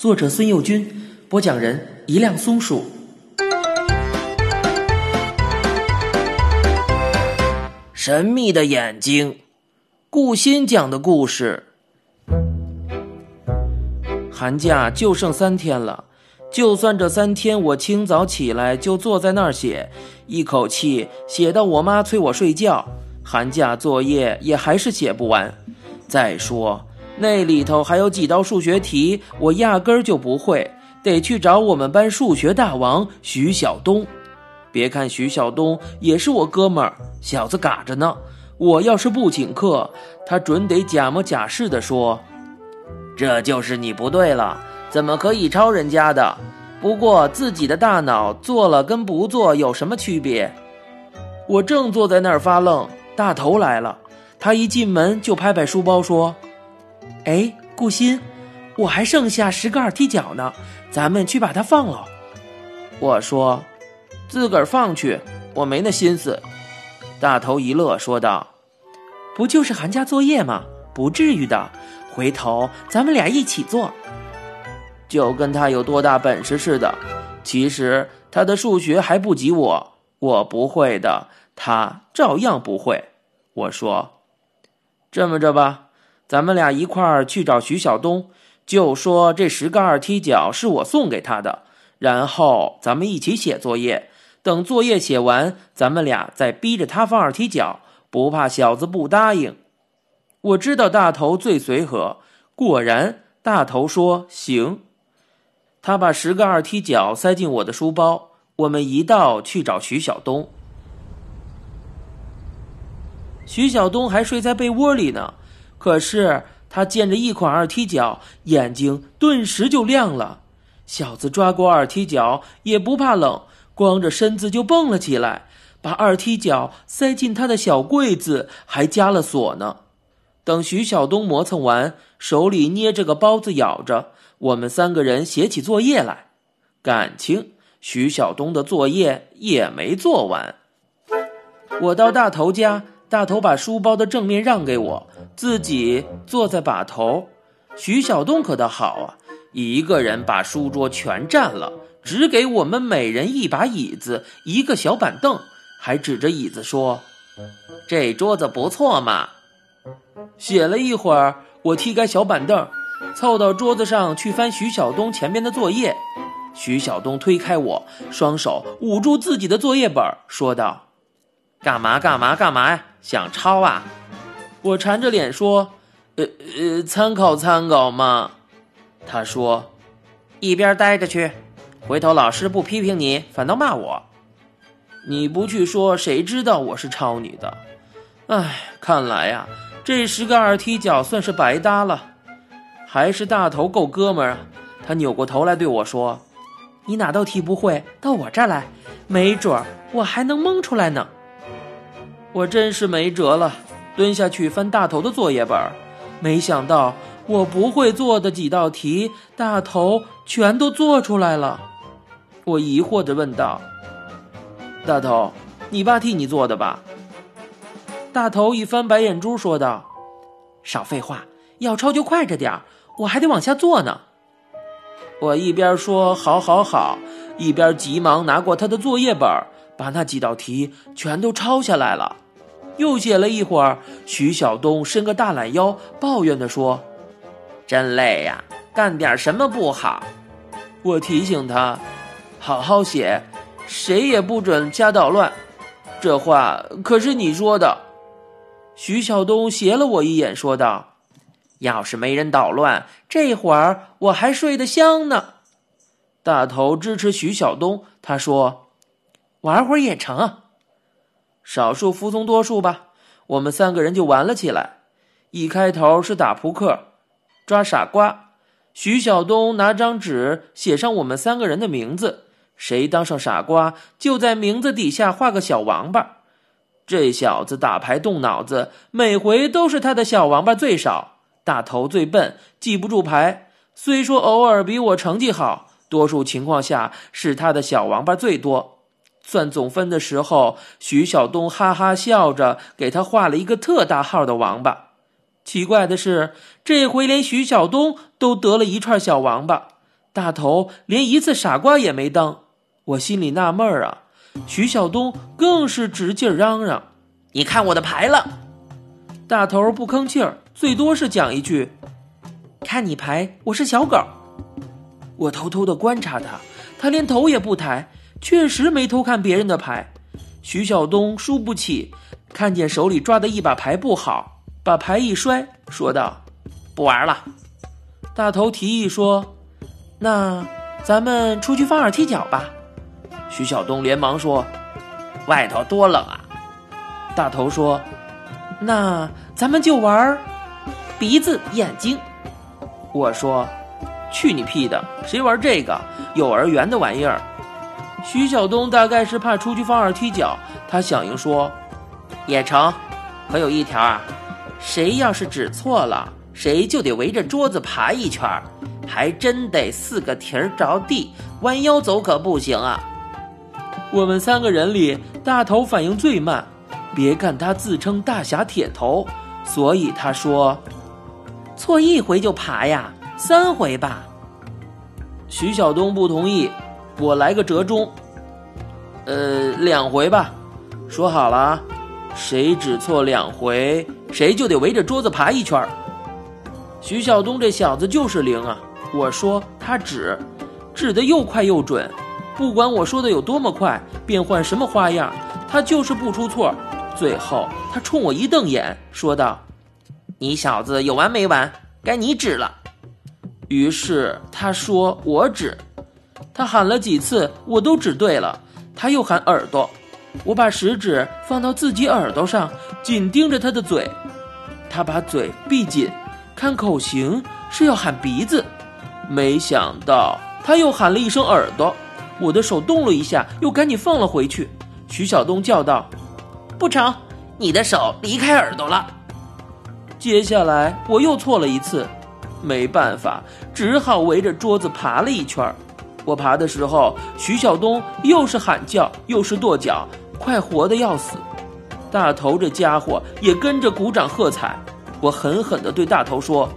作者孙幼军，播讲人一辆松鼠。神秘的眼睛，顾欣讲的故事。寒假就剩三天了，就算这三天我清早起来就坐在那儿写，一口气写到我妈催我睡觉，寒假作业也还是写不完。再说那里头还有几道数学题，我压根儿就不会，得去找我们班数学大王徐晓东。别看徐晓东也是我哥们儿，小子嘎着呢。我要是不请客，他准得假模假式的说：“这就是你不对了，怎么可以抄人家的？不过自己的大脑做了跟不做有什么区别？”我正坐在那儿发愣，大头来了。他一进门就拍拍书包说：“哎，顾欣，我还剩下十个二踢脚呢，咱们去把它放了。”我说。自个儿放去，我没那心思。大头一乐，说道：“不就是寒假作业吗？不至于的。回头咱们俩一起做。”就跟他有多大本事似的。其实他的数学还不及我，我不会的，他照样不会。我说：“这么着吧，咱们俩一块儿去找徐晓东，就说这十个二踢脚是我送给他的，然后咱们一起写作业。”等作业写完，咱们俩再逼着他放二踢脚，不怕小子不答应。我知道大头最随和，果然大头说行。他把十个二踢脚塞进我的书包，我们一道去找徐晓东。徐晓东还睡在被窝里呢，可是他见着一款二踢脚，眼睛顿时就亮了。小子抓过二踢脚，也不怕冷。光着身子就蹦了起来，把二踢脚塞进他的小柜子，还加了锁呢。等徐晓东磨蹭完，手里捏着个包子咬着，我们三个人写起作业来。感情徐晓东的作业也没做完。我到大头家，大头把书包的正面让给我，自己坐在把头。徐晓东可倒好啊，一个人把书桌全占了。只给我们每人一把椅子，一个小板凳，还指着椅子说：“这桌子不错嘛。”写了一会儿，我踢开小板凳，凑到桌子上去翻徐晓东前面的作业。徐晓东推开我，双手捂住自己的作业本，说道：“干嘛干嘛干嘛呀？想抄啊？”我缠着脸说：“呃呃，参考参考嘛。”他说：“一边待着去。”回头老师不批评你，反倒骂我。你不去说，谁知道我是抄你的？唉，看来呀，这十个二踢脚算是白搭了。还是大头够哥们儿啊！他扭过头来对我说：“你哪道题不会，到我这儿来，没准儿我还能蒙出来呢。”我真是没辙了，蹲下去翻大头的作业本，没想到我不会做的几道题，大头全都做出来了。我疑惑地问道：“大头，你爸替你做的吧？”大头一翻白眼珠，说道：“少废话，要抄就快着点儿，我还得往下做呢。”我一边说“好，好，好”，一边急忙拿过他的作业本，把那几道题全都抄下来了。又写了一会儿，徐晓东伸个大懒腰，抱怨地说：“真累呀，干点什么不好？”我提醒他。好好写，谁也不准瞎捣乱。这话可是你说的。徐晓东斜了我一眼，说道：“要是没人捣乱，这会儿我还睡得香呢。”大头支持徐晓东，他说：“玩会儿也成，少数服从多数吧。”我们三个人就玩了起来。一开头是打扑克，抓傻瓜。徐晓东拿张纸写上我们三个人的名字。谁当上傻瓜，就在名字底下画个小王八。这小子打牌动脑子，每回都是他的小王八最少。大头最笨，记不住牌。虽说偶尔比我成绩好，多数情况下是他的小王八最多。算总分的时候，徐晓东哈哈笑着给他画了一个特大号的王八。奇怪的是，这回连徐晓东都得了一串小王八。大头连一次傻瓜也没当。我心里纳闷儿啊，徐晓东更是直劲嚷嚷：“你看我的牌了！”大头不吭气儿，最多是讲一句：“看你牌，我是小狗。”我偷偷的观察他，他连头也不抬，确实没偷看别人的牌。徐晓东输不起，看见手里抓的一把牌不好，把牌一摔，说道：“不玩了。”大头提议说：“那咱们出去放二踢脚吧。”徐晓东连忙说：“外头多冷啊！”大头说：“那咱们就玩鼻子眼睛。”我说。去你屁的！谁玩这个幼儿园的玩意儿？徐晓东大概是怕出去放二踢脚，他响应说：“也成，可有一条啊，谁要是指错了，谁就得围着桌子爬一圈，还真得四个蹄儿着地，弯腰走可不行啊。”我们三个人里，大头反应最慢，别看他自称大侠铁头，所以他说：“错一回就爬呀。”三回吧，徐晓东不同意，我来个折中，呃，两回吧。说好了啊，谁指错两回，谁就得围着桌子爬一圈。徐晓东这小子就是灵啊！我说他指，指的又快又准，不管我说的有多么快，变换什么花样，他就是不出错。最后他冲我一瞪眼，说道：“你小子有完没完？该你指了。”于是他说：“我指。”他喊了几次，我都指对了。他又喊耳朵，我把食指放到自己耳朵上，紧盯着他的嘴。他把嘴闭紧，看口型是要喊鼻子。没想到他又喊了一声耳朵，我的手动了一下，又赶紧放了回去。徐晓东叫道：“不成，你的手离开耳朵了。”接下来我又错了一次。没办法，只好围着桌子爬了一圈我爬的时候，徐晓东又是喊叫又是跺脚，快活的要死。大头这家伙也跟着鼓掌喝彩。我狠狠地对大头说：“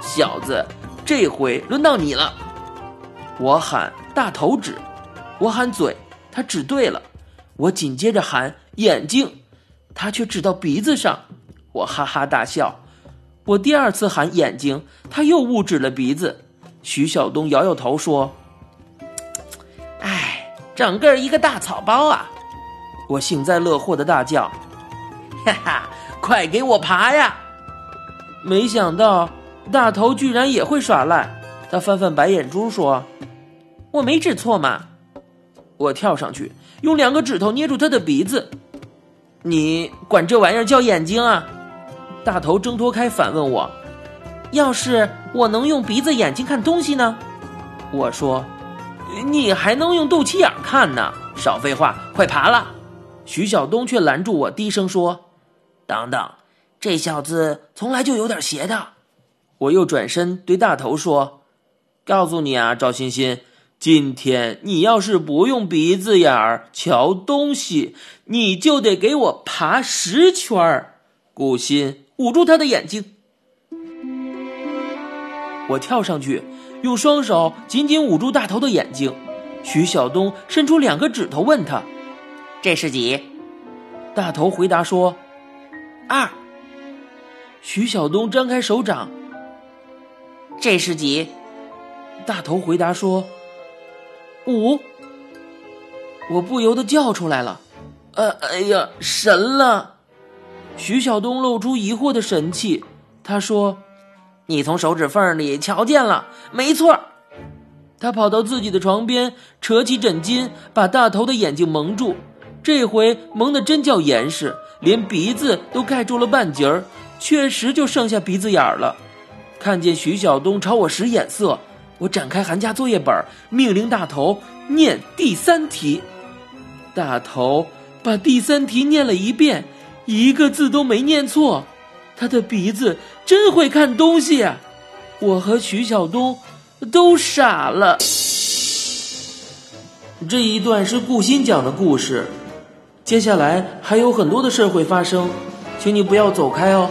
小子，这回轮到你了。”我喊大头指，我喊嘴，他指对了。我紧接着喊眼睛，他却指到鼻子上。我哈哈大笑。我第二次喊眼睛，他又误指了鼻子。徐晓东摇摇头说：“，整个一个大草包啊！”我幸灾乐祸的大叫：“哈哈，快给我爬呀！”没想到大头居然也会耍赖，他翻翻白眼珠说：“我没指错嘛！”我跳上去，用两个指头捏住他的鼻子。你管这玩意儿叫眼睛啊？大头挣脱开，反问我：“要是我能用鼻子、眼睛看东西呢？”我说：“你还能用肚脐眼看呢！”少废话，快爬了！徐晓东却拦住我，低声说：“等等，这小子从来就有点邪的。”我又转身对大头说：“告诉你啊，赵欣欣，今天你要是不用鼻子眼儿瞧东西，你就得给我爬十圈儿。”顾欣。捂住他的眼睛，我跳上去，用双手紧紧捂住大头的眼睛。徐晓东伸出两个指头问他：“这是几？”大头回答说：“二。”徐晓东张开手掌：“这是几？”大头回答说：“五。”我不由得叫出来了：“呃，哎呀，神了！”徐晓东露出疑惑的神气，他说：“你从手指缝里瞧见了，没错。”他跑到自己的床边，扯起枕巾，把大头的眼睛蒙住。这回蒙得真叫严实，连鼻子都盖住了半截儿，确实就剩下鼻子眼儿了。看见徐晓东朝我使眼色，我展开寒假作业本，命令大头念第三题。大头把第三题念了一遍。一个字都没念错，他的鼻子真会看东西！我和徐晓东都傻了。这一段是顾欣讲的故事，接下来还有很多的事会发生，请你不要走开哦。